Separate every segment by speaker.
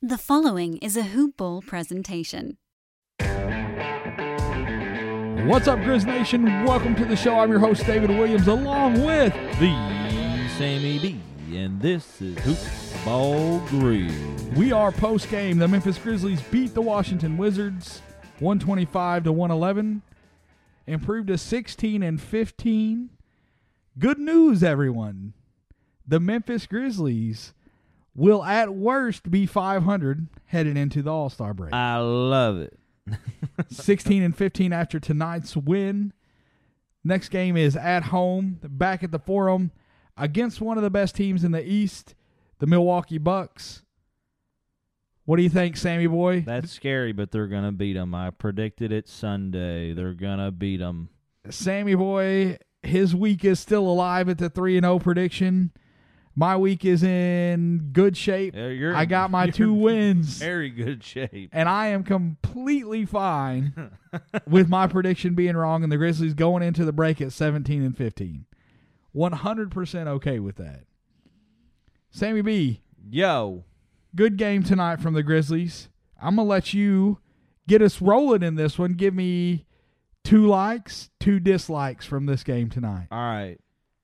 Speaker 1: The following is a Hoop Ball presentation.
Speaker 2: What's up, Grizz Nation? Welcome to the show. I'm your host, David Williams, along with
Speaker 3: the Sammy B, and this is Hoop Ball Grizz.
Speaker 2: We are post game. The Memphis Grizzlies beat the Washington Wizards 125 to 111, improved to 16 and 15. Good news, everyone. The Memphis Grizzlies will at worst be 500 headed into the All Star break.
Speaker 3: I love it.
Speaker 2: 16 and 15 after tonight's win. Next game is at home, back at the Forum against one of the best teams in the East, the Milwaukee Bucks. What do you think, Sammy boy?
Speaker 3: That's scary, but they're gonna beat them. I predicted it Sunday. They're gonna beat them.
Speaker 2: Sammy boy, his week is still alive at the three and zero prediction. My week is in good shape.
Speaker 3: Yeah,
Speaker 2: I got my two wins,
Speaker 3: Very good shape.
Speaker 2: and I am completely fine with my prediction being wrong and the Grizzlies going into the break at 17 and 15. 100% okay with that. Sammy B,
Speaker 3: Yo,
Speaker 2: good game tonight from the Grizzlies. I'm going to let you get us rolling in this one. Give me two likes, two dislikes from this game tonight.
Speaker 3: all right.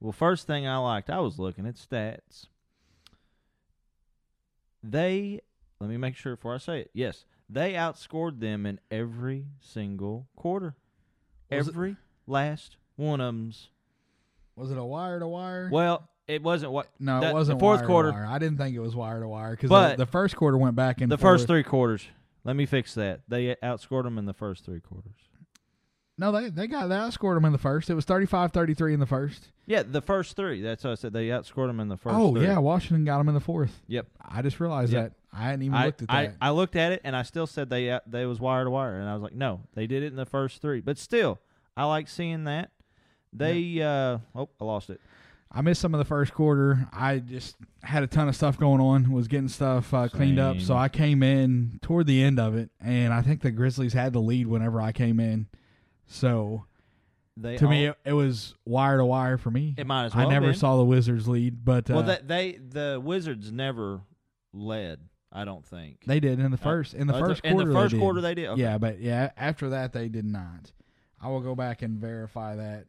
Speaker 3: Well, first thing I liked, I was looking at stats. They, let me make sure before I say it. Yes, they outscored them in every single quarter.
Speaker 2: Was it-
Speaker 3: every last one of them's.
Speaker 2: Was it a wire to wire?
Speaker 3: Well, it wasn't what.
Speaker 2: No,
Speaker 3: the-
Speaker 2: it wasn't
Speaker 3: the fourth
Speaker 2: wire
Speaker 3: quarter.
Speaker 2: To wire. I didn't think it was wire to wire because the, the first quarter went back and
Speaker 3: the
Speaker 2: forth.
Speaker 3: first three quarters. Let me fix that. They outscored them in the first three quarters.
Speaker 2: No, they they got they outscored them in the first. It was 35-33 in the first.
Speaker 3: Yeah, the first three. That's what I said. They outscored them in the first.
Speaker 2: oh
Speaker 3: three.
Speaker 2: yeah, Washington got them in the fourth.
Speaker 3: Yep.
Speaker 2: I just realized
Speaker 3: Yep.
Speaker 2: that. I hadn't even
Speaker 3: I,
Speaker 2: looked at
Speaker 3: I,
Speaker 2: that.
Speaker 3: I looked at it and I still said they out- they was wire to wire and I was like, no, they did it in the first three. But still, I like seeing that. They uh oh, I lost it.
Speaker 2: I missed some of the first quarter. I just had a ton of stuff going on. Was getting stuff uh, cleaned up, so I came in toward the end of it, and I think the Grizzlies had the lead whenever I came in. So
Speaker 3: They
Speaker 2: to me, it, it was wire to wire for me.
Speaker 3: it might as well.
Speaker 2: I never
Speaker 3: been.
Speaker 2: saw the Wizards lead, but uh,
Speaker 3: Well, that they the Wizards never led. I don't think
Speaker 2: they did in the first in the
Speaker 3: Uh,
Speaker 2: first
Speaker 3: in
Speaker 2: quarter.
Speaker 3: the first
Speaker 2: they did.
Speaker 3: quarter they did. Okay.
Speaker 2: Yeah, but yeah, after that they did not. I will go back and verify that.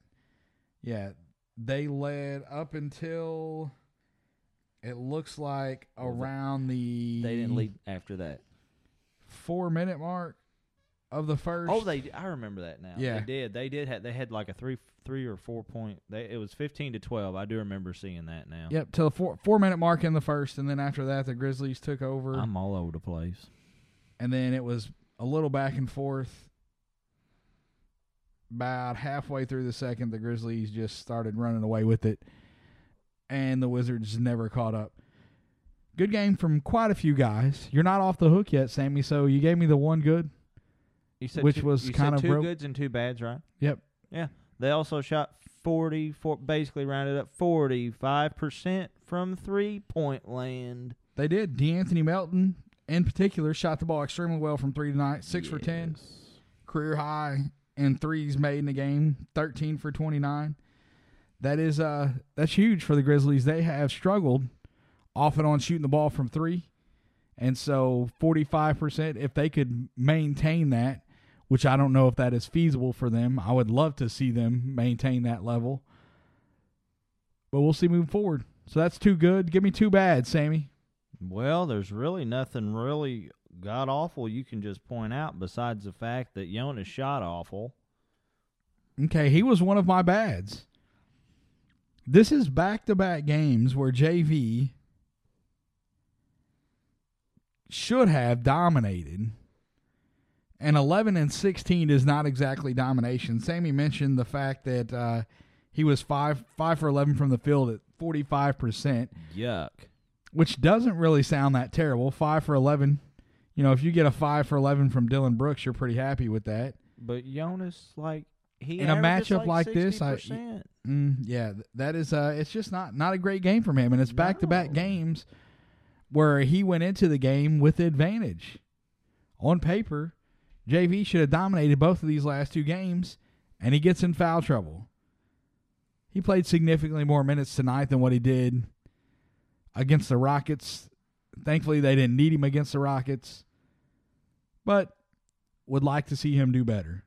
Speaker 2: Yeah, they led up until it looks like around the
Speaker 3: They didn't lead after that.
Speaker 2: four minute mark of the oh, first.
Speaker 3: Oh, they. I remember that now.
Speaker 2: Yeah.
Speaker 3: they did. They did. Have, they had like a three, three or four point. They it was fifteen to twelve. I do remember seeing that now.
Speaker 2: Yep, till the four four minute mark in the first, and then after that the Grizzlies took over,
Speaker 3: I'm all over the place.
Speaker 2: and then it was a little back and forth. About halfway through the second, the Grizzlies just started running away with it, and the Wizards never caught up. Good game from quite a few guys. You're not off the hook yet, Sammy. So you gave me the one good.
Speaker 3: You said
Speaker 2: Which
Speaker 3: two,
Speaker 2: was kind of
Speaker 3: two
Speaker 2: broke-
Speaker 3: goods and two bads, right?
Speaker 2: Yep. Yeah.
Speaker 3: They also shot 40, four, basically rounded up 45% from three point land.
Speaker 2: They did. D'Anthony Melton, in particular, shot the ball extremely well from three tonight. Six for ten. Career high in threes made in the game, 13 for 29. That is uh that's huge for the Grizzlies. They have struggled off and on shooting the ball from 3. And so 45% if they could maintain that, which I don't know if that is feasible for them. I would love to see them maintain that level. But we'll see moving forward. So that's too good. Give me too bad, Sammy.
Speaker 3: Well, there's really nothing really god awful you can just point out besides the fact that Jonas shot awful.
Speaker 2: Okay, he was one of my bads. This is back to back games where JV should have dominated. And 11 and 16 is not exactly domination. Sammy mentioned the fact that uh, he was 5 5 for 11 from the field at 45%,
Speaker 3: Yuck.
Speaker 2: which doesn't really sound that terrible. 5 for 11 You know, if you get a five for eleven from Dillon Brooks, you're pretty happy with that.
Speaker 3: But Jonas, like he
Speaker 2: In a matchup like this, I- Mm, yeah, that is. Uh, it's just not not a great game from him, and it's back to back games where he went into the game with advantage. On paper, JV should have dominated both of these last two games, and he gets in foul trouble. He played significantly more minutes tonight than what he did against the Rockets. Thankfully, they didn't need him against the Rockets, but would like to see him do better.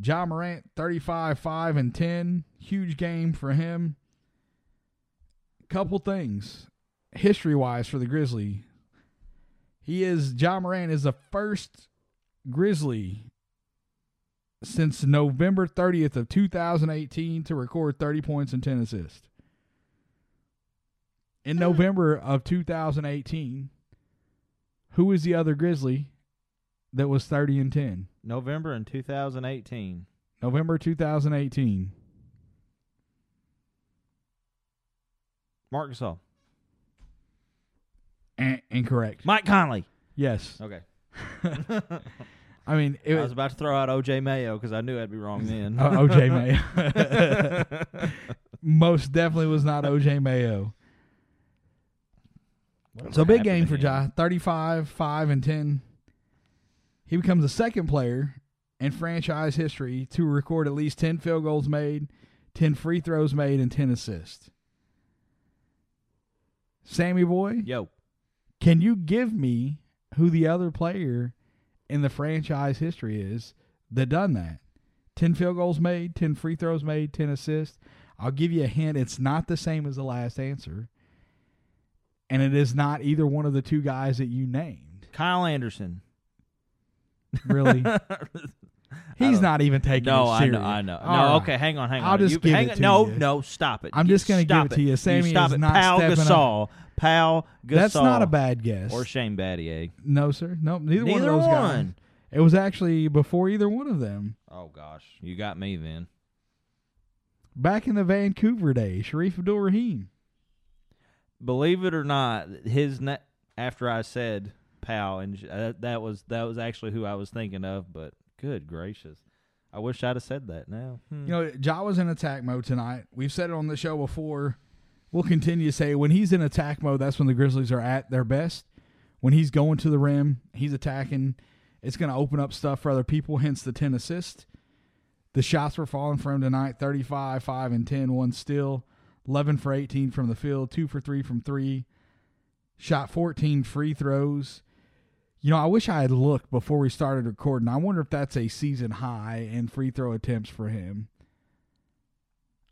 Speaker 2: Ja Morant, 35, 5, and 10. Huge game for him. Couple things history wise for the Grizzly. He is, Ja Morant is the first Grizzly since November 30th of 2018 to record 30 points and 10 assists. In hmm. November of 2018, who is the other Grizzly that was 30 and 10?
Speaker 3: November in 2018.
Speaker 2: November 2018.
Speaker 3: Marc Gasol.
Speaker 2: Eh, incorrect.
Speaker 3: Mike Conley.
Speaker 2: Yes.
Speaker 3: Okay.
Speaker 2: I mean, it
Speaker 3: I
Speaker 2: was
Speaker 3: about to throw out OJ Mayo because I knew I'd be wrong then.
Speaker 2: uh, OJ Mayo. Most definitely was not OJ Mayo.
Speaker 3: Whatever
Speaker 2: So big game for
Speaker 3: him?
Speaker 2: Ja. 35, 5, and 10. He becomes the second player in franchise history to record at least 10 field goals made, 10 free throws made, and 10 assists. Sammy Boy,
Speaker 3: Yo,
Speaker 2: can you give me who the other player in the franchise history is that done that? 10 field goals made, 10 free throws made, 10 assists. I'll give you a hint. It's not the same as the last answer. And it is not either one of the two guys that you named.
Speaker 3: Kyle Anderson.
Speaker 2: Really? He's
Speaker 3: don't-
Speaker 2: even taking
Speaker 3: no,
Speaker 2: it
Speaker 3: I know, I know.
Speaker 2: All
Speaker 3: no,
Speaker 2: right.
Speaker 3: okay, hang on, hang
Speaker 2: I'll
Speaker 3: on.
Speaker 2: just
Speaker 3: you,
Speaker 2: give
Speaker 3: hang
Speaker 2: it
Speaker 3: on.
Speaker 2: to
Speaker 3: no,
Speaker 2: you.
Speaker 3: no, no, stop it.
Speaker 2: I'm just gonna give
Speaker 3: stop
Speaker 2: it to you. Sammy
Speaker 3: stop
Speaker 2: is
Speaker 3: it.
Speaker 2: not
Speaker 3: Pal
Speaker 2: stepping up.
Speaker 3: Pau Gasol.
Speaker 2: That's not a bad guess.
Speaker 3: Or Shane Battier.
Speaker 2: no, sir. No, neither, one of
Speaker 3: Neither
Speaker 2: those guys.
Speaker 3: one.
Speaker 2: It was actually before either one of them.
Speaker 3: Oh gosh, you got me then.
Speaker 2: Back in the Vancouver days, Shareef Abdur-Rahim.
Speaker 3: Believe it or not, his ne- after I said Pal, and uh, that was that was actually who I was thinking of. But good gracious, I wish I'd have said that. Now, Hmm.
Speaker 2: You know, Ja was in attack mode tonight. We've said it on the show before. We'll continue to say when he's in attack mode, that's when the Grizzlies are at their best. When he's going to the rim, he's attacking. It's going to open up stuff for other people, hence the 10 assists. The shots were falling for him tonight 35, 5, and 10, one still. 11 for 18 from the field, 2 for 3 from 3. Shot 14 free throws. You know, I wish I had looked before we started recording. I wonder if that's a season high in free throw attempts for him.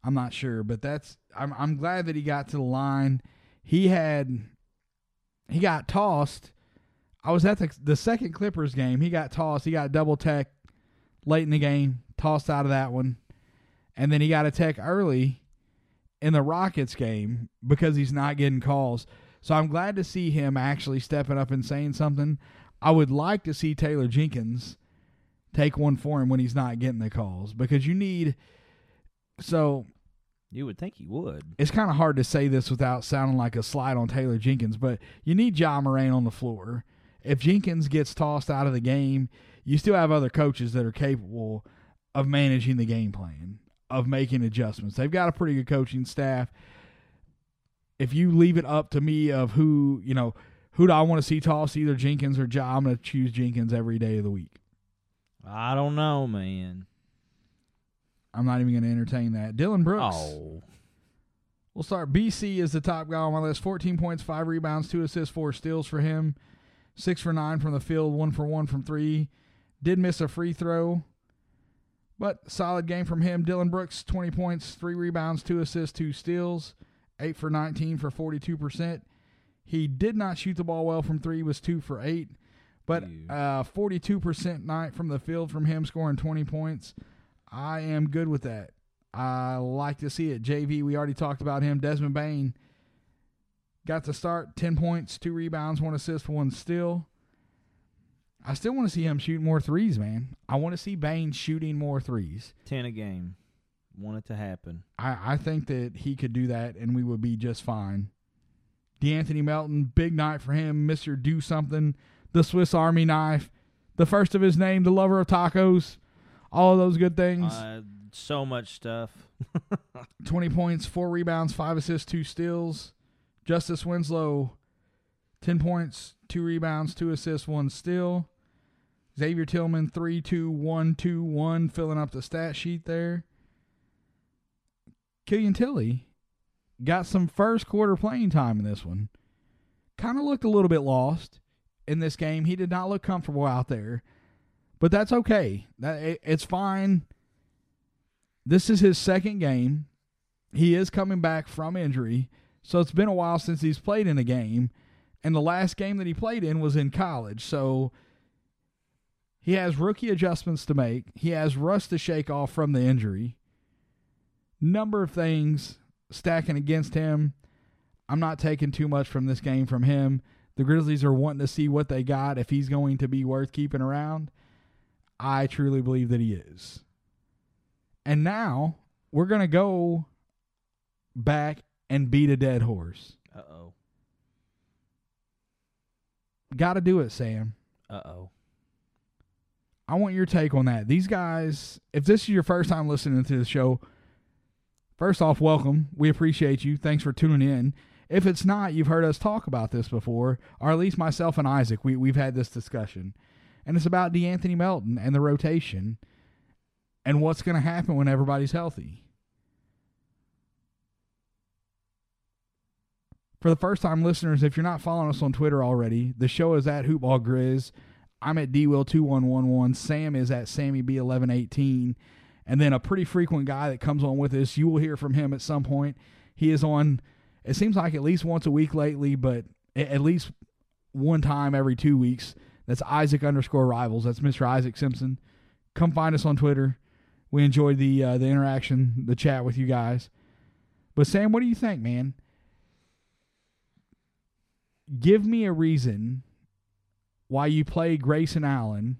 Speaker 2: I'm not sure, but that's I'm I'm glad that he got to the line. He had he got tossed. I was at the the second Clippers game. He got tossed. He got double tech late in the game, tossed out of that one. And then he got a tech early in the Rockets game because he's not getting calls. So I'm glad to see him actually stepping up and saying something. I would like to see Taylor Jenkins take one for him when he's not getting the calls because you need so
Speaker 3: you would think he would.
Speaker 2: it's kind of hard to say this without sounding like a slide on Taylor Jenkins, but you need Ja Morant on the floor. If Jenkins gets tossed out of the game, you still have other coaches that are capable of managing the game plan, of making adjustments. They've got a pretty good coaching staff. If you leave it up to me of who, you know, who do I want to see toss, either Jenkins or Ja, I'm going to choose Jenkins every day of the week.
Speaker 3: I don't know, man.
Speaker 2: I'm not even going to entertain that. Dillon Brooks.
Speaker 3: Oh,
Speaker 2: We'll start. BC is the top guy on my list. 14 points, 5 rebounds, 2 assists, 4 steals for him. 6 for 9 from the field, 1 for 1 from 3. Did miss a free throw, but solid game from him. Dillon Brooks, 20 points, 3 rebounds, 2 assists, 2 steals. 8 for 19 for 42%. He did not shoot the ball well from 3, was 2 for 8. But uh, 42% night from the field from him, scoring 20 points. I am good with that. I like to see it. JV, we already talked about him. Desmond Bane got to start 10 points, 2 rebounds, 1 assist, 1 steal. I still want to see him shoot more threes, man. I want to see Bane shooting more threes.
Speaker 3: ten a game. Want it to happen.
Speaker 2: I, I think that he could do that and we would be just fine. D'Anthony Melton, big night for him, Mister Do Something, the Swiss Army knife, the first of his name, the lover of tacos, all of those good things.
Speaker 3: Uh, so much stuff.
Speaker 2: 20 points, four rebounds, five assists, two steals. Justice Winslow, 10 points, two rebounds, two assists, one steal. Xavier Tillman, 3 2 1 2 1, filling up the stat sheet there. Killian Tilly got some first quarter playing time in this one. Kind of looked a little bit lost in this game. He did not look comfortable out there, but that's okay. That it, it's fine. This is his second game. He is coming back from injury, so it's been a while since he's played in a game, and the last game that he played in was in college. So he has rookie adjustments to make. He has rust to shake off from the injury. Number of things stacking against him. I'm not taking too much from this game from him. The Grizzlies are wanting to see what they got if he's going to be worth keeping around. I truly believe that he is. And now we're going to go back and beat a dead horse.
Speaker 3: Uh oh.
Speaker 2: Got to do it, Sam.
Speaker 3: Uh oh.
Speaker 2: I want your take on that. These guys, if this is your first time listening to the show, first off, welcome. We appreciate you. Thanks for tuning in. If it's not, you've heard us talk about this before, or at least myself and Isaac, we, we've had this discussion. And it's about D'Anthony Melton and the rotation and what's going to happen when everybody's healthy. For the first time listeners, if you're not following us on Twitter already, the show is at Hoopball Grizz. I'm at DWill2111. Sam is at SammyB1118. And then a pretty frequent guy that comes on with us, you will hear from him at some point. He is on, it seems like at least once a week lately, but at least one time every two weeks. That's Isaac underscore rivals. That's Mr. Isaac Simpson. Come find us on Twitter. We enjoyed the uh, the interaction, the chat with you guys. But Sam, what do you think, man? Give me a reason why you play Grayson Allen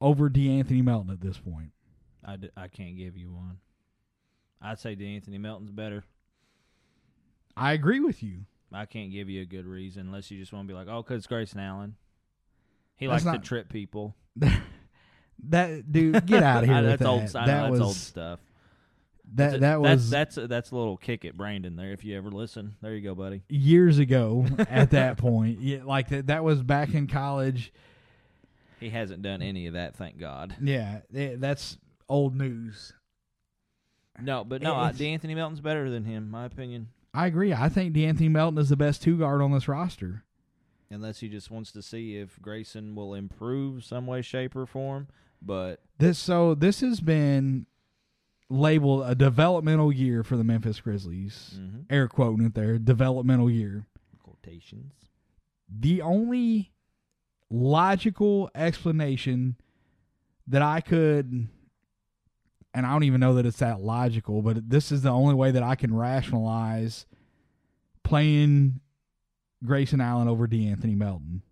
Speaker 2: over D'Anthony Melton at this point.
Speaker 3: I, d- I can't give you one. I'd say D'Anthony Melton's better.
Speaker 2: I agree with you.
Speaker 3: I can't give you a good reason unless you just want to be like, oh, because it's Grayson Allen. He likes
Speaker 2: not-
Speaker 3: to trip people.
Speaker 2: That dude, get out of here
Speaker 3: that's
Speaker 2: that.
Speaker 3: old. Know,
Speaker 2: that
Speaker 3: that's
Speaker 2: was
Speaker 3: old stuff.
Speaker 2: that that was
Speaker 3: that's that's that's a little kick at Brandon there. If you ever listen, there you go, buddy.
Speaker 2: years ago. at that point, yeah, like that. That was back in college.
Speaker 3: He hasn't done any of that, thank God.
Speaker 2: Yeah, eh, that's old news.
Speaker 3: No, but no,
Speaker 2: It's-
Speaker 3: D'Anthony Melton's better than him, my opinion.
Speaker 2: I agree. I think D'Anthony Melton is the best two guard on this roster.
Speaker 3: Unless he just wants to see if Grayson will improve some way, shape, or form. But
Speaker 2: This so this has been labeled a developmental year for the Memphis Grizzlies.
Speaker 3: mhm,
Speaker 2: Air quoting it there, developmental year.
Speaker 3: quotations.
Speaker 2: The only logical explanation that I could and I don't even know that it's that logical, but this is the only way that I can rationalize playing Grayson Allen over D'Anthony Melton.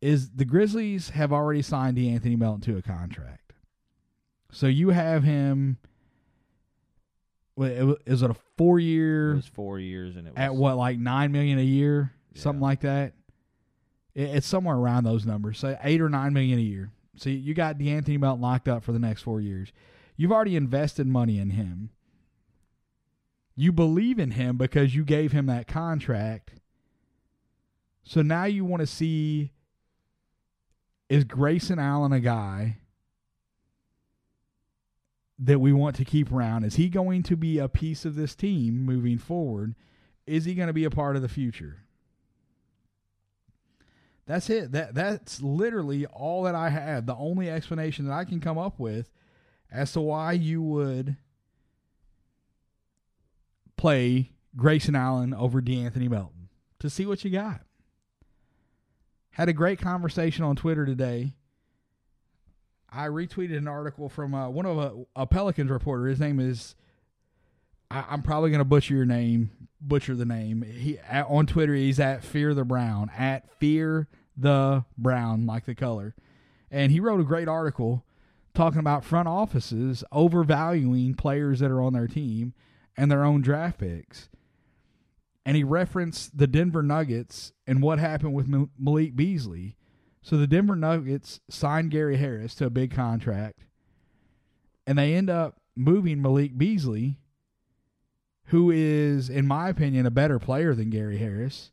Speaker 2: Is the Grizzlies have already signed D'Anthony Melton to a contract. So you have him it is it a four
Speaker 3: It
Speaker 2: year
Speaker 3: was four years, and it was
Speaker 2: at what like nine million a year, something like that. It's somewhere around those numbers, say eight or nine million a year. So you got D'Anthony Melton locked up for the next four years. You've already invested money in him. You believe in him because you gave him that contract. So now you want to see is Grayson Allen a guy that we want to keep around? Is he going to be a piece of this team moving forward? Is he going to be a part of the future? That's it. That that's literally all that I have. The only explanation that I can come up with as to why you would play Grayson Allen over D'Anthony Melton to see what you got. Had a great conversation on Twitter today. I retweeted an article from uh, one of a, a Pelicans reporter. His name is I, I'm probably going to butcher your name, butcher the name. He at, on Twitter he's at Fear the Brown at Fear the Brown, like the color, and he wrote a great article talking about front offices overvaluing players that are on their team and their own draft picks. and he referenced the Denver Nuggets and what happened with Ma- Malik Beasley. So the Denver Nuggets signed Gary Harris to a big contract, and they end up moving Malik Beasley, who is, in my opinion, a better player than Gary Harris.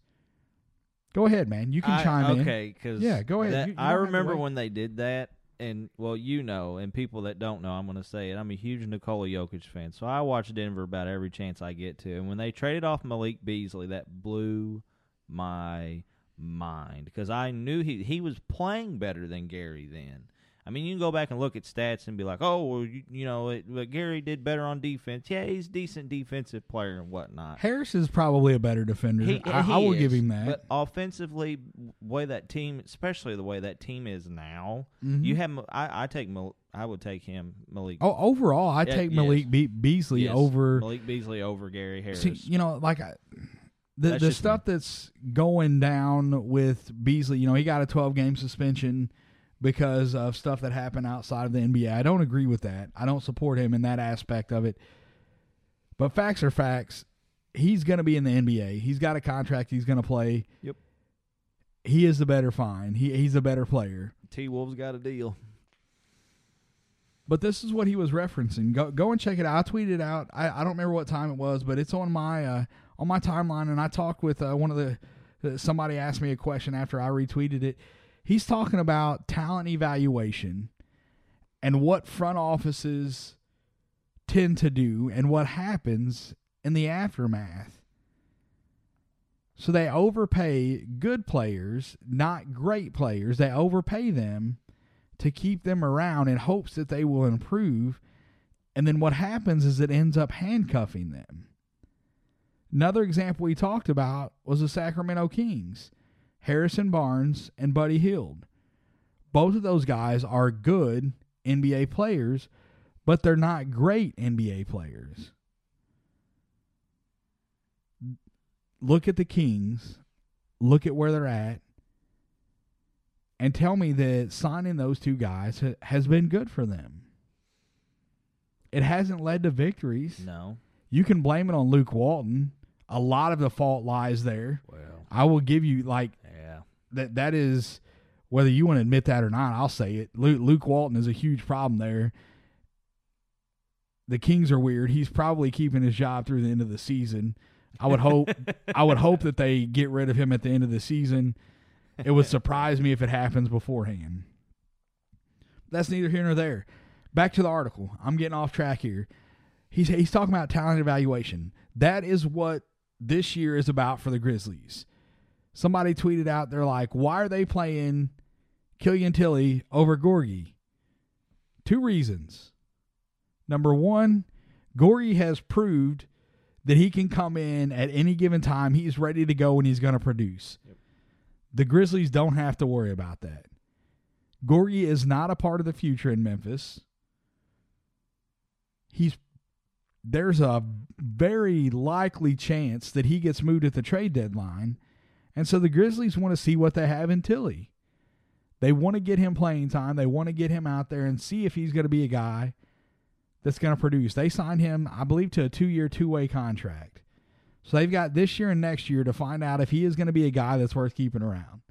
Speaker 2: Go ahead, man. You can
Speaker 3: I-
Speaker 2: chime in.
Speaker 3: Okay, because
Speaker 2: Yeah, go ahead. You- you
Speaker 3: I
Speaker 2: don't have to
Speaker 3: remember when they did that, and well, you know, and people that don't know, I'm going to say it. I'm a huge Nikola Jokic fan, so I watch Denver about every chance I get to. And when they traded off Malik Beasley, that blew my mind because I knew he he was playing better than Gary then. I mean, you can go back and look at stats and be like, "Oh, well, you, you know, it, but Gary did better on defense. Yeah, he's a decent defensive player and whatnot."
Speaker 2: Harris is probably a better defender.
Speaker 3: He,
Speaker 2: I,
Speaker 3: he
Speaker 2: I will
Speaker 3: is,
Speaker 2: give him that.
Speaker 3: But offensively, way that team, especially the way that team is now,
Speaker 2: Mhm.
Speaker 3: you have. I, I take. Mal- I would take him, Malik.
Speaker 2: oh, overall, I
Speaker 3: Yeah,
Speaker 2: take
Speaker 3: yes.
Speaker 2: Malik Be- Beasley
Speaker 3: yes,
Speaker 2: over.
Speaker 3: Malik Beasley over Gary Harris.
Speaker 2: See, you know, like I, the
Speaker 3: That's
Speaker 2: the stuff that's going down with Beasley. You know, he got a 12 game suspension because of stuff that happened outside of the NBA. I don't agree with that. I don't support him in that aspect of it. But facts are facts. He's going to be in the NBA. He's got a contract. He's going to play.
Speaker 3: Yep.
Speaker 2: He is the better find. He he's a better player.
Speaker 3: T Wolves got a deal.
Speaker 2: But this is what he was referencing. Go go and check it out. I tweeted it out. I, I don't remember what time it was, but it's on my uh, on my timeline. And I talked with uh, one of the uh, somebody asked me a question after I retweeted it. He's talking about talent evaluation and what front offices tend to do and what happens in the aftermath. So they overpay good players, not great players. They overpay them to keep them around in hopes that they will improve. And then what happens is it ends up handcuffing them. Another example we talked about was the Sacramento Kings, Harrison Barnes and Buddy Hield. Both of those guys are good NBA players, but they're not great NBA players. Look at the Kings, look at where they're at, and tell me that signing those two guys ha- has been good for them. It hasn't led to victories.
Speaker 3: No.
Speaker 2: You can blame it on Luke Walton. A lot of the fault lies there.
Speaker 3: Well.
Speaker 2: I will give you like. That. That is whether you want to admit that or not. I'll say it. Luke, Luke Walton is a huge problem there. The Kings are weird. He's probably keeping his job through the end of the season. I would hope. I would hope that they get rid of him at the end of the season. It would surprise me if it happens beforehand. That's neither here nor there. Back to the article. I'm getting off track here. He's he's talking about talent evaluation. That is what this year is about for the Grizzlies. Somebody tweeted out, they're like, why are they playing Killian Tilly over Gorgui? Two reasons. Number one, Gorgui has proved that he can come in at any given time. He's ready to go and he's going to produce. The Grizzlies don't have to worry about that. Gorgui is not a part of the future in Memphis. He's there's a very likely chance that he gets moved at the trade deadline. And so the Grizzlies want to see what they have in Tilly. They want to get him playing time. They want to get him out there and see if he's going to be a guy that's going to produce. They signed him, I believe, to a two year, two way contract. So they've got this year and next year to find out if he is going to be a guy that's worth keeping around.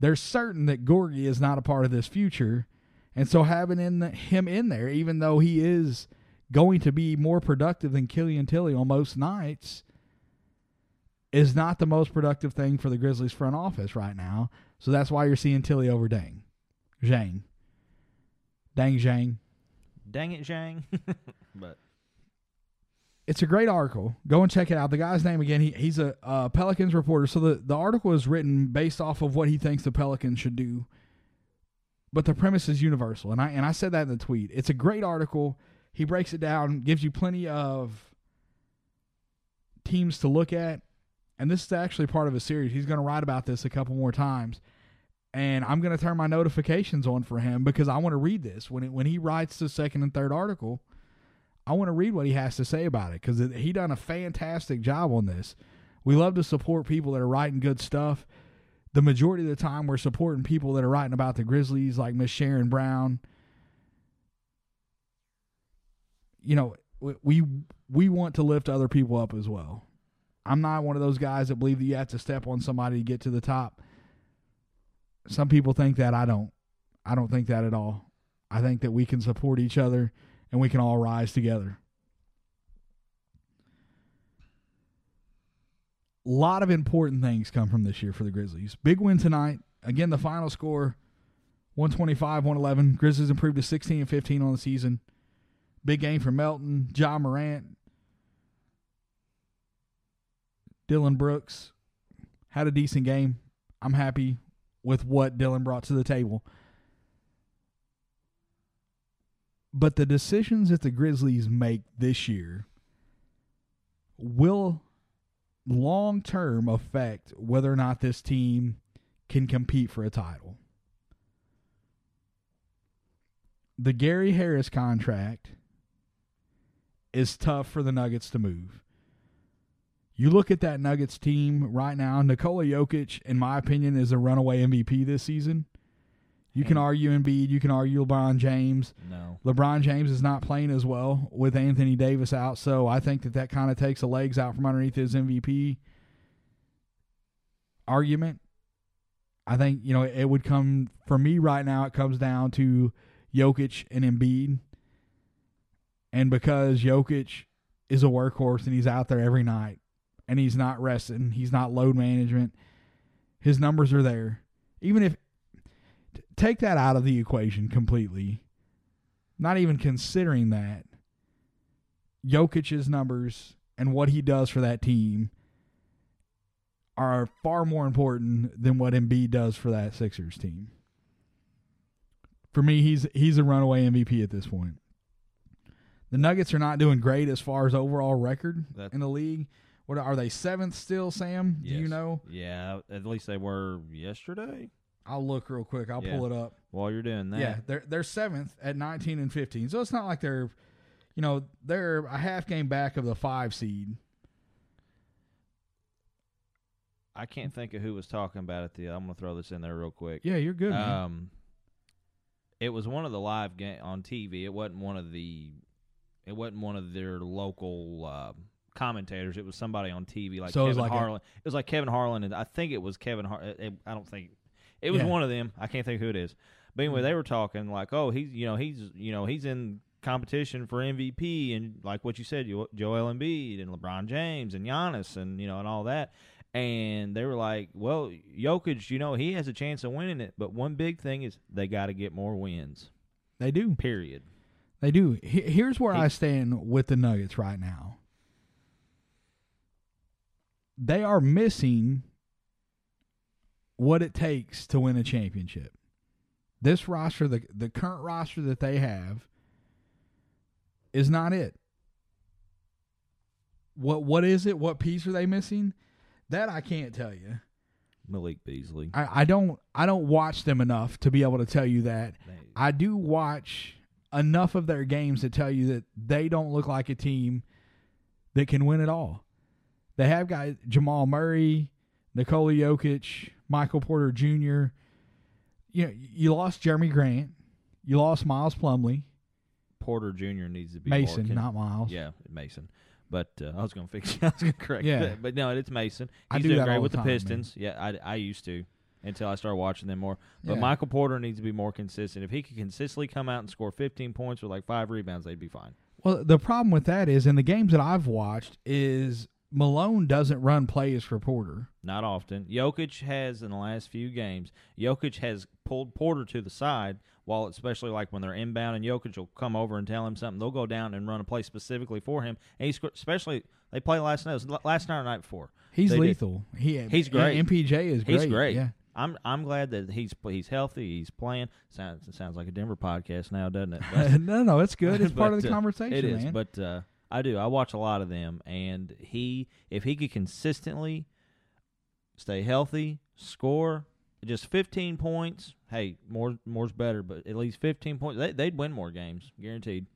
Speaker 2: They're certain that Gorgui is not a part of this future. And so having in the, him in there, even though he is going to be more productive than Killian Tilly on most nights, is not the most productive thing for the Grizzlies front office right now. So that's why you're seeing Tilly over Dang. Zhang. Dang Zhang.
Speaker 3: Dang it, Zhang. but
Speaker 2: It's a great article. Go and check it out. The guy's name again, he, he's a uh, Pelicans reporter. So the, the article is written based off of what he thinks the Pelicans should do. But the premise is universal. And I and I said that in the tweet. It's a great article. He breaks it down, gives you plenty of teams to look at. And this is actually part of a series. He's going to write about this a couple more times. And I'm going to turn my notifications on for him because I want to read this. When it, when he writes the second and third article, I want to read what he has to say about it because he done a fantastic job on this. We love to support people that are writing good stuff. The majority of the time, we're supporting people that are writing about the Grizzlies, like Miss Sharon Brown. You know, we we want to lift other people up as well. I'm not one of those guys that believe that you have to step on somebody to get to the top. Some people think that I don't. I don't think that at all. I think that we can support each other and we can all rise together. A lot of important things come from this year for the Grizzlies. Big win tonight. Again, the final score 125 111. Grizzlies improved to 16 and 15 on the season. Big game for Melton, Ja Morant, Dillon Brooks had a decent game. I'm happy with what Dillon brought to the table. But the decisions that the Grizzlies make this year will long term affect whether or not this team can compete for a title. The Gary Harris contract is tough for the Nuggets to move. You look at that Nuggets team right now, Nikola Jokic, in my opinion, is a runaway MVP this season. You can argue Embiid, you can argue LeBron James.
Speaker 3: No.
Speaker 2: LeBron James is not playing as well with Anthony Davis out, so I think that that kind of takes the legs out from underneath his MVP argument. I think you know it would come for me right now. It comes down to Jokic and Embiid, and because Jokic is a workhorse and he's out there every night, and he's not resting, he's not load management. His numbers are there. Even if take that out of the equation completely, not even considering that, Jokic's numbers and what he does for that team are far more important than what Embiid does for that Sixers team. For me, he's he's a runaway MVP at this point. The Nuggets are not doing great as far as overall record
Speaker 3: That-
Speaker 2: in the league. What are they seventh still, Sam? Do you know?
Speaker 3: Yeah, at least they were yesterday.
Speaker 2: I'll look real quick. I'll
Speaker 3: Yeah.
Speaker 2: pull it up.
Speaker 3: While you're doing that,
Speaker 2: Yeah, they're they're seventh at nineteen and fifteen. So it's not like they're, you know, they're a half game back of the five seed.
Speaker 3: I can't think of who was talking about it. The I'm gonna throw this in there real quick.
Speaker 2: Yeah, you're good.
Speaker 3: Um, it was one of the live game on TV. It wasn't one of the. It wasn't one of their local uh, commentators. It was somebody on TV like
Speaker 2: So it
Speaker 3: Kevin
Speaker 2: like a-
Speaker 3: Harlan. it was like Kevin Harlan, and I think it was Kevin. Har- it- I don't think it was
Speaker 2: Yeah.
Speaker 3: one of them. I can't think who it is. But anyway, they mm-hmm. were talking like, oh, he's you know he's you know he's in competition for MVP, and like what you said, Jo- Joel Embiid and LeBron James and Giannis, and you know and all that. And they were like, well, Jokic, you know, he has a chance of winning it, but one big thing is they got to get more wins.
Speaker 2: they do.
Speaker 3: Period.
Speaker 2: They do. Here's where
Speaker 3: He-
Speaker 2: I stand with the Nuggets right now. They are missing what it takes to win a championship. This roster, the the current roster that they have, is not it. What what is it? What piece are they missing? That I can't tell you.
Speaker 3: Malik Beasley.
Speaker 2: I, I don't I don't watch them enough to be able to tell you that.
Speaker 3: They-
Speaker 2: I do watch enough of their games to tell you that they don't look like a team that can win it all. They have guys Jamal Murray, Nikola Jokic, Michael Porter Jr. You know, you lost Jerami Grant, you lost Miles Plumlee,
Speaker 3: Porter Jr. needs to be
Speaker 2: Mason, not Miles.
Speaker 3: Yeah, Mason. But uh, I was going to fix. It. I was going to correct.
Speaker 2: Yeah.
Speaker 3: that. but no, it's Mason.
Speaker 2: I do
Speaker 3: doing
Speaker 2: that
Speaker 3: great with
Speaker 2: the time, man.
Speaker 3: Pistons. Yeah, I, I used to until I started watching them more. But
Speaker 2: Yeah.
Speaker 3: Michael Porter needs to be more consistent. If he could consistently come out and score 15 points with like five rebounds, they'd be fine.
Speaker 2: Well, the problem with that is in the games that I've watched is Malone doesn't run plays for Porter.
Speaker 3: Not often. Jokic has in the last few games. Jokic has pulled Porter to the side, while especially like when they're inbound, and Jokic will come over and tell him something. They'll go down and run a play specifically for him. And he's especially they play last night. It was l- last night or night before.
Speaker 2: He's
Speaker 3: They did.
Speaker 2: lethal. He
Speaker 3: He's great.
Speaker 2: MPJ is great.
Speaker 3: He's great.
Speaker 2: Yeah.
Speaker 3: I'm I'm glad that he's he's healthy. He's playing. Sounds it sounds like a Denver podcast now, doesn't it?
Speaker 2: No, no, it's good. It's part of the
Speaker 3: uh,
Speaker 2: conversation,
Speaker 3: It is,
Speaker 2: man.
Speaker 3: but uh, I do. I watch a lot of them, and he, if he could consistently stay healthy, score just 15 points. Hey, more more's better, but at least 15 points. They, they'd win more games, guaranteed.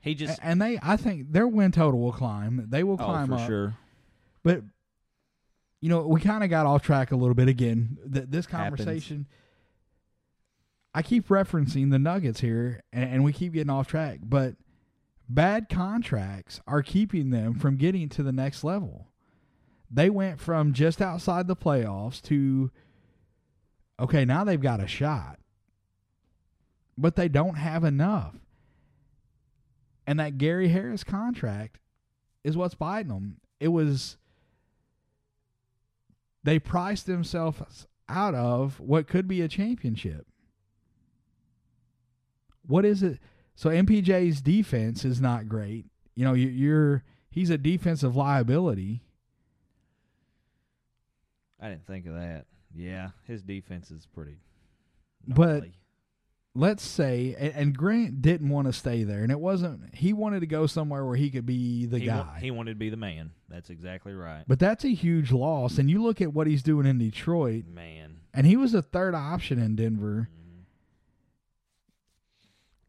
Speaker 3: He just
Speaker 2: and they, I think their win total will climb. They will
Speaker 3: oh
Speaker 2: climb
Speaker 3: for
Speaker 2: up.
Speaker 3: sure.
Speaker 2: But you know, we kind of got off track a little bit again. Th- this
Speaker 3: Happens.
Speaker 2: conversation, I keep referencing the Nuggets here, and, and we keep getting off track. But bad contracts are keeping them from getting to the next level. They went from just outside the playoffs to okay, now they've got a shot. But they don't have enough. And that Gary Harris contract is what's biting them. It was they priced themselves out of what could be a championship. What is it? So MPJ's defense is not great. You know, you're he's a defensive liability.
Speaker 3: I didn't think of that. Yeah, his defense is pretty.
Speaker 2: But let's say, and, Grant didn't want to stay there, and it wasn't. He wanted to go somewhere where he could be the
Speaker 3: he
Speaker 2: guy.
Speaker 3: Wa- he wanted to be the man. That's exactly right.
Speaker 2: But that's a huge loss, and you look at what he's doing in Detroit.
Speaker 3: Man,
Speaker 2: and he was a third option in Denver. Mm-hmm.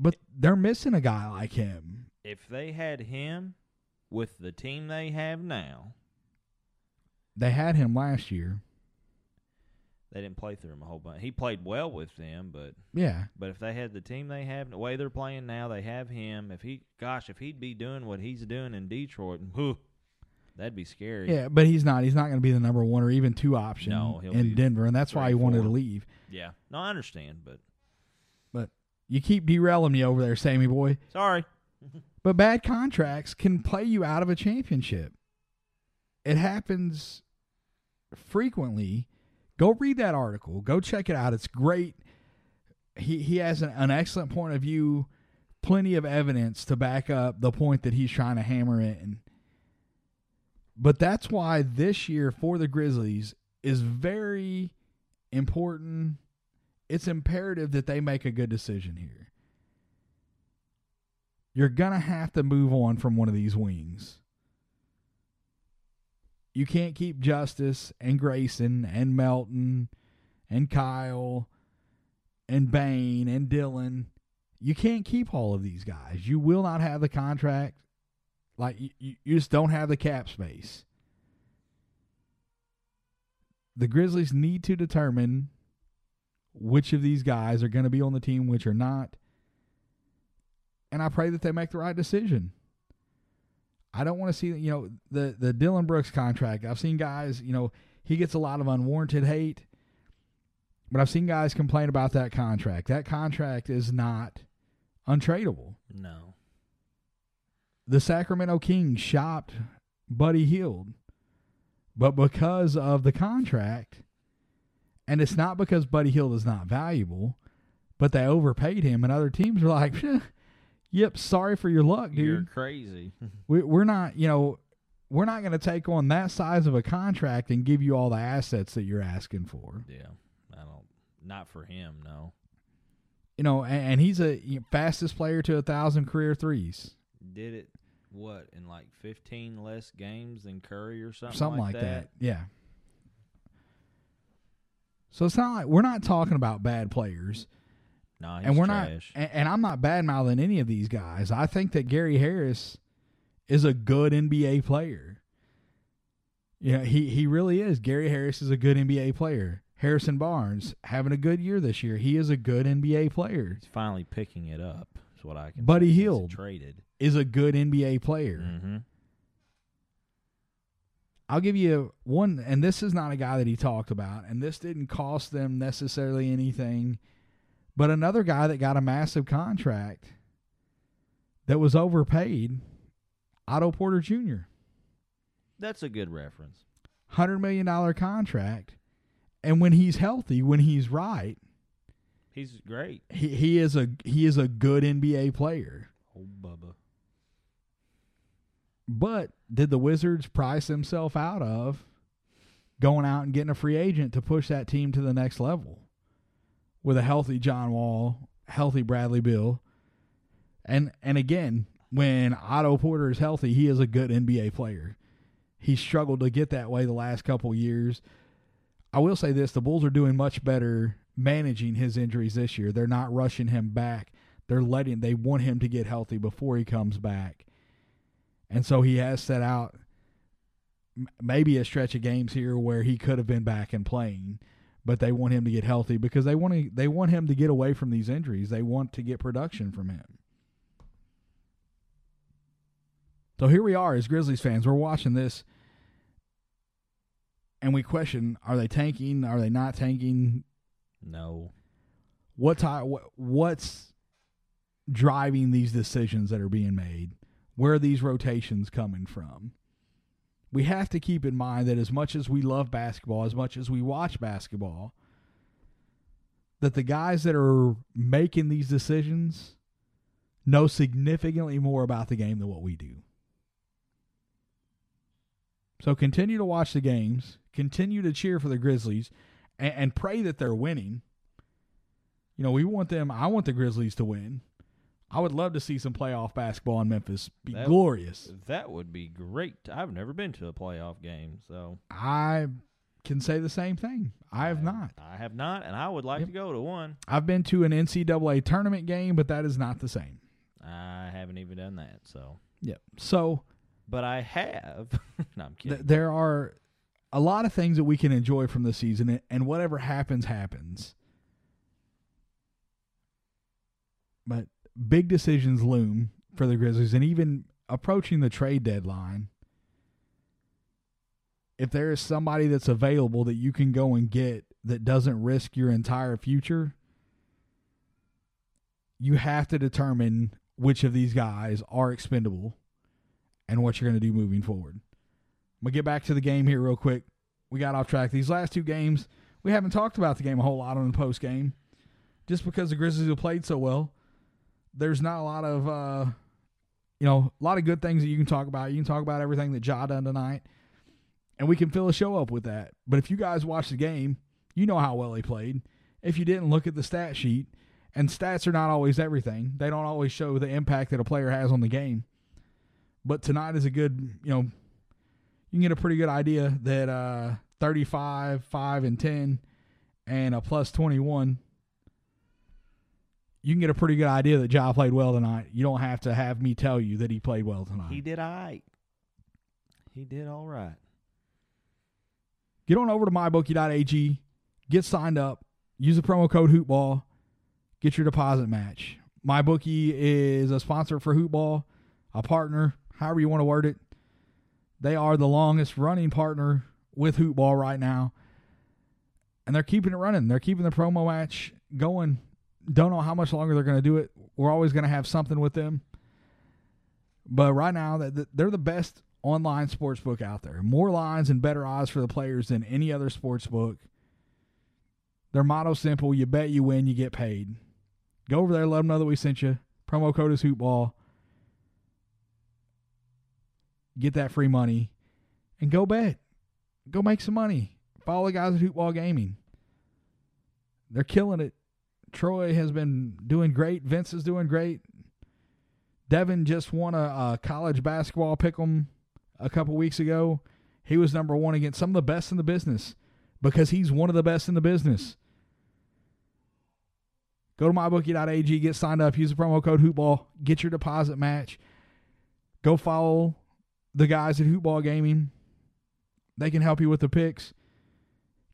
Speaker 2: But they're missing a guy like him.
Speaker 3: If they had him with the team they have now,
Speaker 2: they had him last year.
Speaker 3: They didn't play through him a whole bunch. He played well with them, but
Speaker 2: yeah.
Speaker 3: But if they had the team they have, the way they're playing now, they have him. If he, gosh, if he'd be doing what he's doing in Detroit, whew, that'd be scary.
Speaker 2: Yeah, but he's not. He's not going to be the number one or even two option
Speaker 3: no,
Speaker 2: in Denver, and that's why he wanted to leave.
Speaker 3: Yeah, no, I understand, but
Speaker 2: but you keep derailing me over there, Sammy boy.
Speaker 3: Sorry.
Speaker 2: but bad contracts can play you out of a championship. It happens frequently Go read that article. Go check it out. It's great. He he has an, an excellent point of view, plenty of evidence to back up the point that he's trying to hammer in. But that's why this year for the Grizzlies is very important. It's imperative that they make a good decision here. You're going to have to move on from one of these wings you can't keep Justice and Grayson and Melton and Kyle and Bane and Dillon. You can't keep all of these guys. You will not have the contract. Like you, you just don't have the cap space. The Grizzlies need to determine which of these guys are going to be on the team, which are not. And I pray that they make the right decision. I don't want to see you know the the Dillon Brooks contract. I've seen guys, you know, he gets a lot of unwarranted hate, but I've seen guys complain about that contract. That contract is not untradeable.
Speaker 3: No.
Speaker 2: The Sacramento Kings shopped Buddy Hield, but because of the contract, and it's not because Buddy Hield is not valuable, but they overpaid him, and other teams are like, Yep, sorry for your luck, dude.
Speaker 3: You're crazy.
Speaker 2: we, we're not, you know, we're not going to take on that size of a contract and give you all the assets that you're asking for.
Speaker 3: Yeah, I don't. Not for him, no.
Speaker 2: You know, and, and he's a you know, fastest player to a thousand career threes.
Speaker 3: Did it what in like fifteen less games than Curry or something?
Speaker 2: Something
Speaker 3: like,
Speaker 2: like
Speaker 3: that?
Speaker 2: that. Yeah. So it's not like we're not talking about bad players.
Speaker 3: No,
Speaker 2: and we're
Speaker 3: trash.
Speaker 2: not, and, and I'm not bad mouthing any of these guys. I think that Gary Harris is a good NBA player. Yeah, he he really is. Gary Harris is a good NBA player. Harrison Barnes having a good year this year. He is a good NBA player.
Speaker 3: He's finally picking it up. Is what I can.
Speaker 2: Buddy Hield
Speaker 3: traded
Speaker 2: is a good NBA player.
Speaker 3: Mm-hmm.
Speaker 2: I'll give you one, and this is not a guy that he talked about, and this didn't cost them necessarily anything but another guy that got a massive contract that was overpaid, Otto Porter Jr.
Speaker 3: That's a good reference.
Speaker 2: Hundred million dollar contract, and when he's healthy, when he's right,
Speaker 3: he's great.
Speaker 2: He he is a he is a good NBA player.
Speaker 3: Oh, Bubba.
Speaker 2: But did the Wizards price themselves out of going out and getting a free agent to push that team to the next level? with a healthy John Wall, healthy Bradley Beal. And and again, when Otto Porter is healthy, he is a good NBA player. He struggled to get that way the last couple years. I will say this, the Bulls are doing much better managing his injuries this year. They're not rushing him back. They're letting they want him to get healthy before he comes back. And so he has set out maybe a stretch of games here where he could have been back and playing but they want him to get healthy because they want to they want him to get away from these injuries. They want to get production from him. So here we are as Grizzlies fans. We're watching this and we question: Are they tanking? Are they not tanking?
Speaker 3: No.
Speaker 2: What ty- what, What's driving these decisions that are being made? Where are these rotations coming from? We have to keep in mind that as much as we love basketball, as much as we watch basketball, that the guys that are making these decisions know significantly more about the game than what we do. So continue to watch the games, continue to cheer for the Grizzlies, and, and pray that they're winning. You know, we want them. I want the Grizzlies to win. I would love to see some playoff basketball in Memphis. Be
Speaker 3: That-
Speaker 2: glorious.
Speaker 3: That would be great. I've never been to a playoff game, so
Speaker 2: I can say the same thing. I have not.
Speaker 3: I have not, and I would like
Speaker 2: Yep.
Speaker 3: to go to one.
Speaker 2: I've been to an NCAA tournament game, but that is not the same.
Speaker 3: I haven't even done that, so.
Speaker 2: Yep. So
Speaker 3: But I have. no, I'm
Speaker 2: th-
Speaker 3: kidding.
Speaker 2: there are a lot of things that we can enjoy from the season, and whatever happens, happens. But big decisions loom for the Grizzlies, and even approaching the trade deadline. If there is somebody that's available that you can go and get that doesn't risk your entire future, you have to determine which of these guys are expendable and what you're going to do moving forward. I'm gonna get back to the game here real quick. We got off track. These last two games, we haven't talked about the game a whole lot on the post game, just because the Grizzlies have played so well. There's not a lot of, uh, you know, a lot of good things that you can talk about. You can talk about everything that Ja done tonight, and we can fill a show up with that. But if you guys watch the game, you know how well he played. If you didn't look at the stat sheet, and stats are not always everything. They don't always show the impact that a player has on the game. But tonight is a good, you know, you can get a pretty good idea that uh, 35, 5, and 10, and a plus 21, you can get a pretty good idea that Ja played well tonight. You don't have to have me tell you that he played well tonight.
Speaker 3: he did all right. He did all right.
Speaker 2: Get on over to mybookie.ag, get signed up, use the promo code HoopBall, get your deposit match. MyBookie is a sponsor for HoopBall, a partner, however you want to word it. They are the longest running partner with Hoopball right now. And they're keeping it running. They're keeping the promo match going. Don't know how much longer they're going to do it. We're always going to have something with them. But right now, th- th- they're the best online sports book out there. More lines and better odds for the players than any other sports book. Their motto simple: you bet, you win, you get paid. Go over there, let them know that we sent you. Promo code is Hoopball. Get that free money, and go bet. Go make some money. Follow the guys at Hoopball Gaming. They're killing it. Troy has been doing great. Vince is doing great. Devin just won a, a college basketball pick'em a couple weeks ago. He was number one against some of the best in the business because he's one of the best in the business. Go to mybookie.ag, get signed up, use the promo code Hoopball, get your deposit match. Go follow the guys at Hoopball Gaming. They can help you with the picks.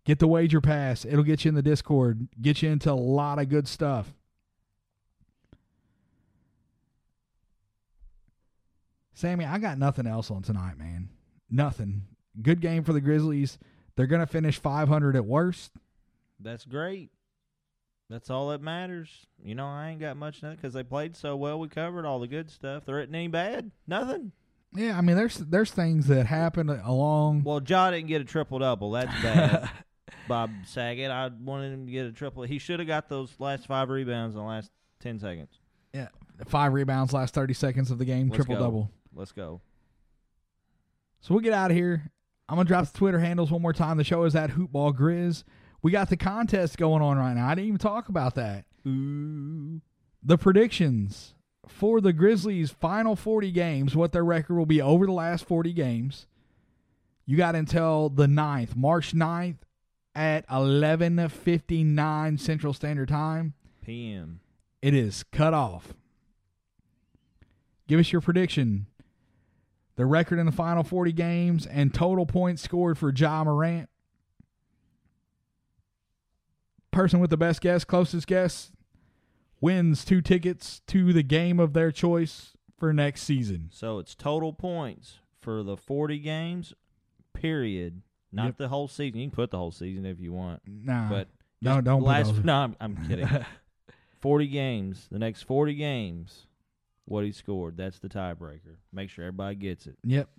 Speaker 2: Get the wager pass. It'll get you in the Discord, get you into a lot of good stuff. Sammy, I got nothing else on tonight, man. Nothing. Good game for the Grizzlies. They're going to finish 500 at worst.
Speaker 3: That's great. That's all that matters. You know, I ain't got much because they played so well. We covered all the good stuff. There isn't any bad. Nothing.
Speaker 2: Yeah, I mean, there's there's things that happen along.
Speaker 3: Well, Ja didn't get a triple double. That's bad. Bob Saget, I wanted him to get a triple. He should have got those last five rebounds in the last ten seconds.
Speaker 2: yeah, five rebounds last 30 seconds of the game,
Speaker 3: Let's
Speaker 2: triple
Speaker 3: go.
Speaker 2: double.
Speaker 3: Let's go.
Speaker 2: So we'll get out of here. I'm gonna drop the Twitter handles one more time. The show is at Hoopball Grizz. We got the contest going on right now. I didn't even talk about that.
Speaker 3: Ooh.
Speaker 2: The predictions for the Grizzlies' final 40 games, what their record will be over the last 40 games. You got until the 9th, March 9th at 11:59 Central Standard Time.
Speaker 3: PM.
Speaker 2: It is cut off. Give us your prediction. The record in the final 40 games and total points scored for Ja Morant. Person with the best guess, closest guess, wins two tickets to the game of their choice for next season.
Speaker 3: So it's total points for the 40 games, period, Not
Speaker 2: Yep.
Speaker 3: the whole season. You can put the whole season if you want,
Speaker 2: Nah,
Speaker 3: but
Speaker 2: no, don't put
Speaker 3: last. No, I'm, I'm kidding. Forty games. The next forty games, what he scored. That's the tiebreaker. Make sure everybody gets it.
Speaker 2: Yep.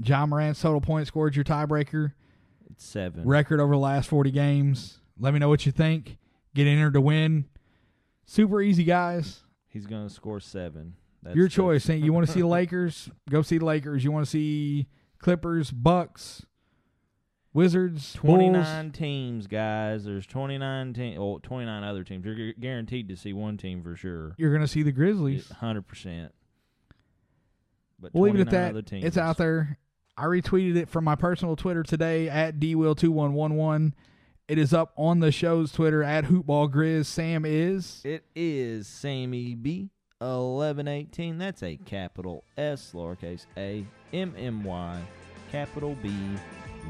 Speaker 2: John Morant's total point scored your tiebreaker.
Speaker 3: It's seven.
Speaker 2: Record over the last 40 games. Let me know what you think. Get entered to win. Super easy, guys.
Speaker 3: He's gonna score seven. That's
Speaker 2: Your choice. You want to see the Lakers? Go see the Lakers. You want to see Clippers, Bucks, Wizards, Bulls?
Speaker 3: 29 teams, guys. There's 29 team, oh, 29 other teams. You're gu- guaranteed to see one team for sure.
Speaker 2: You're going to see the Grizzlies.
Speaker 3: 100%. But
Speaker 2: We'll leave it at
Speaker 3: 29
Speaker 2: that.
Speaker 3: Other teams.
Speaker 2: It's out there. I retweeted it from my personal Twitter today at dwill2111. It is up on the show's Twitter at hoopballgrizz. Sam is.
Speaker 3: It is Sammy B. 1118. That's a capital S, lowercase a, M M Y, capital B,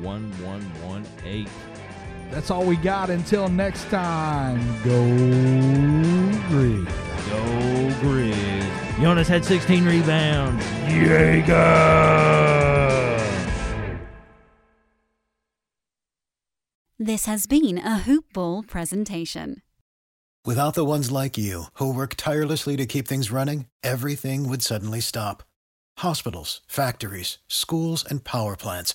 Speaker 3: 1118.
Speaker 2: That's all we got. Until next time, go Grizz.
Speaker 3: Go Grizz. Jonas had 16 rebounds. Jaeger!
Speaker 1: This has been a Hoop Ball presentation.
Speaker 4: Without the ones like you, who work tirelessly to keep things running, everything would suddenly stop. Hospitals, factories, schools, and power plants,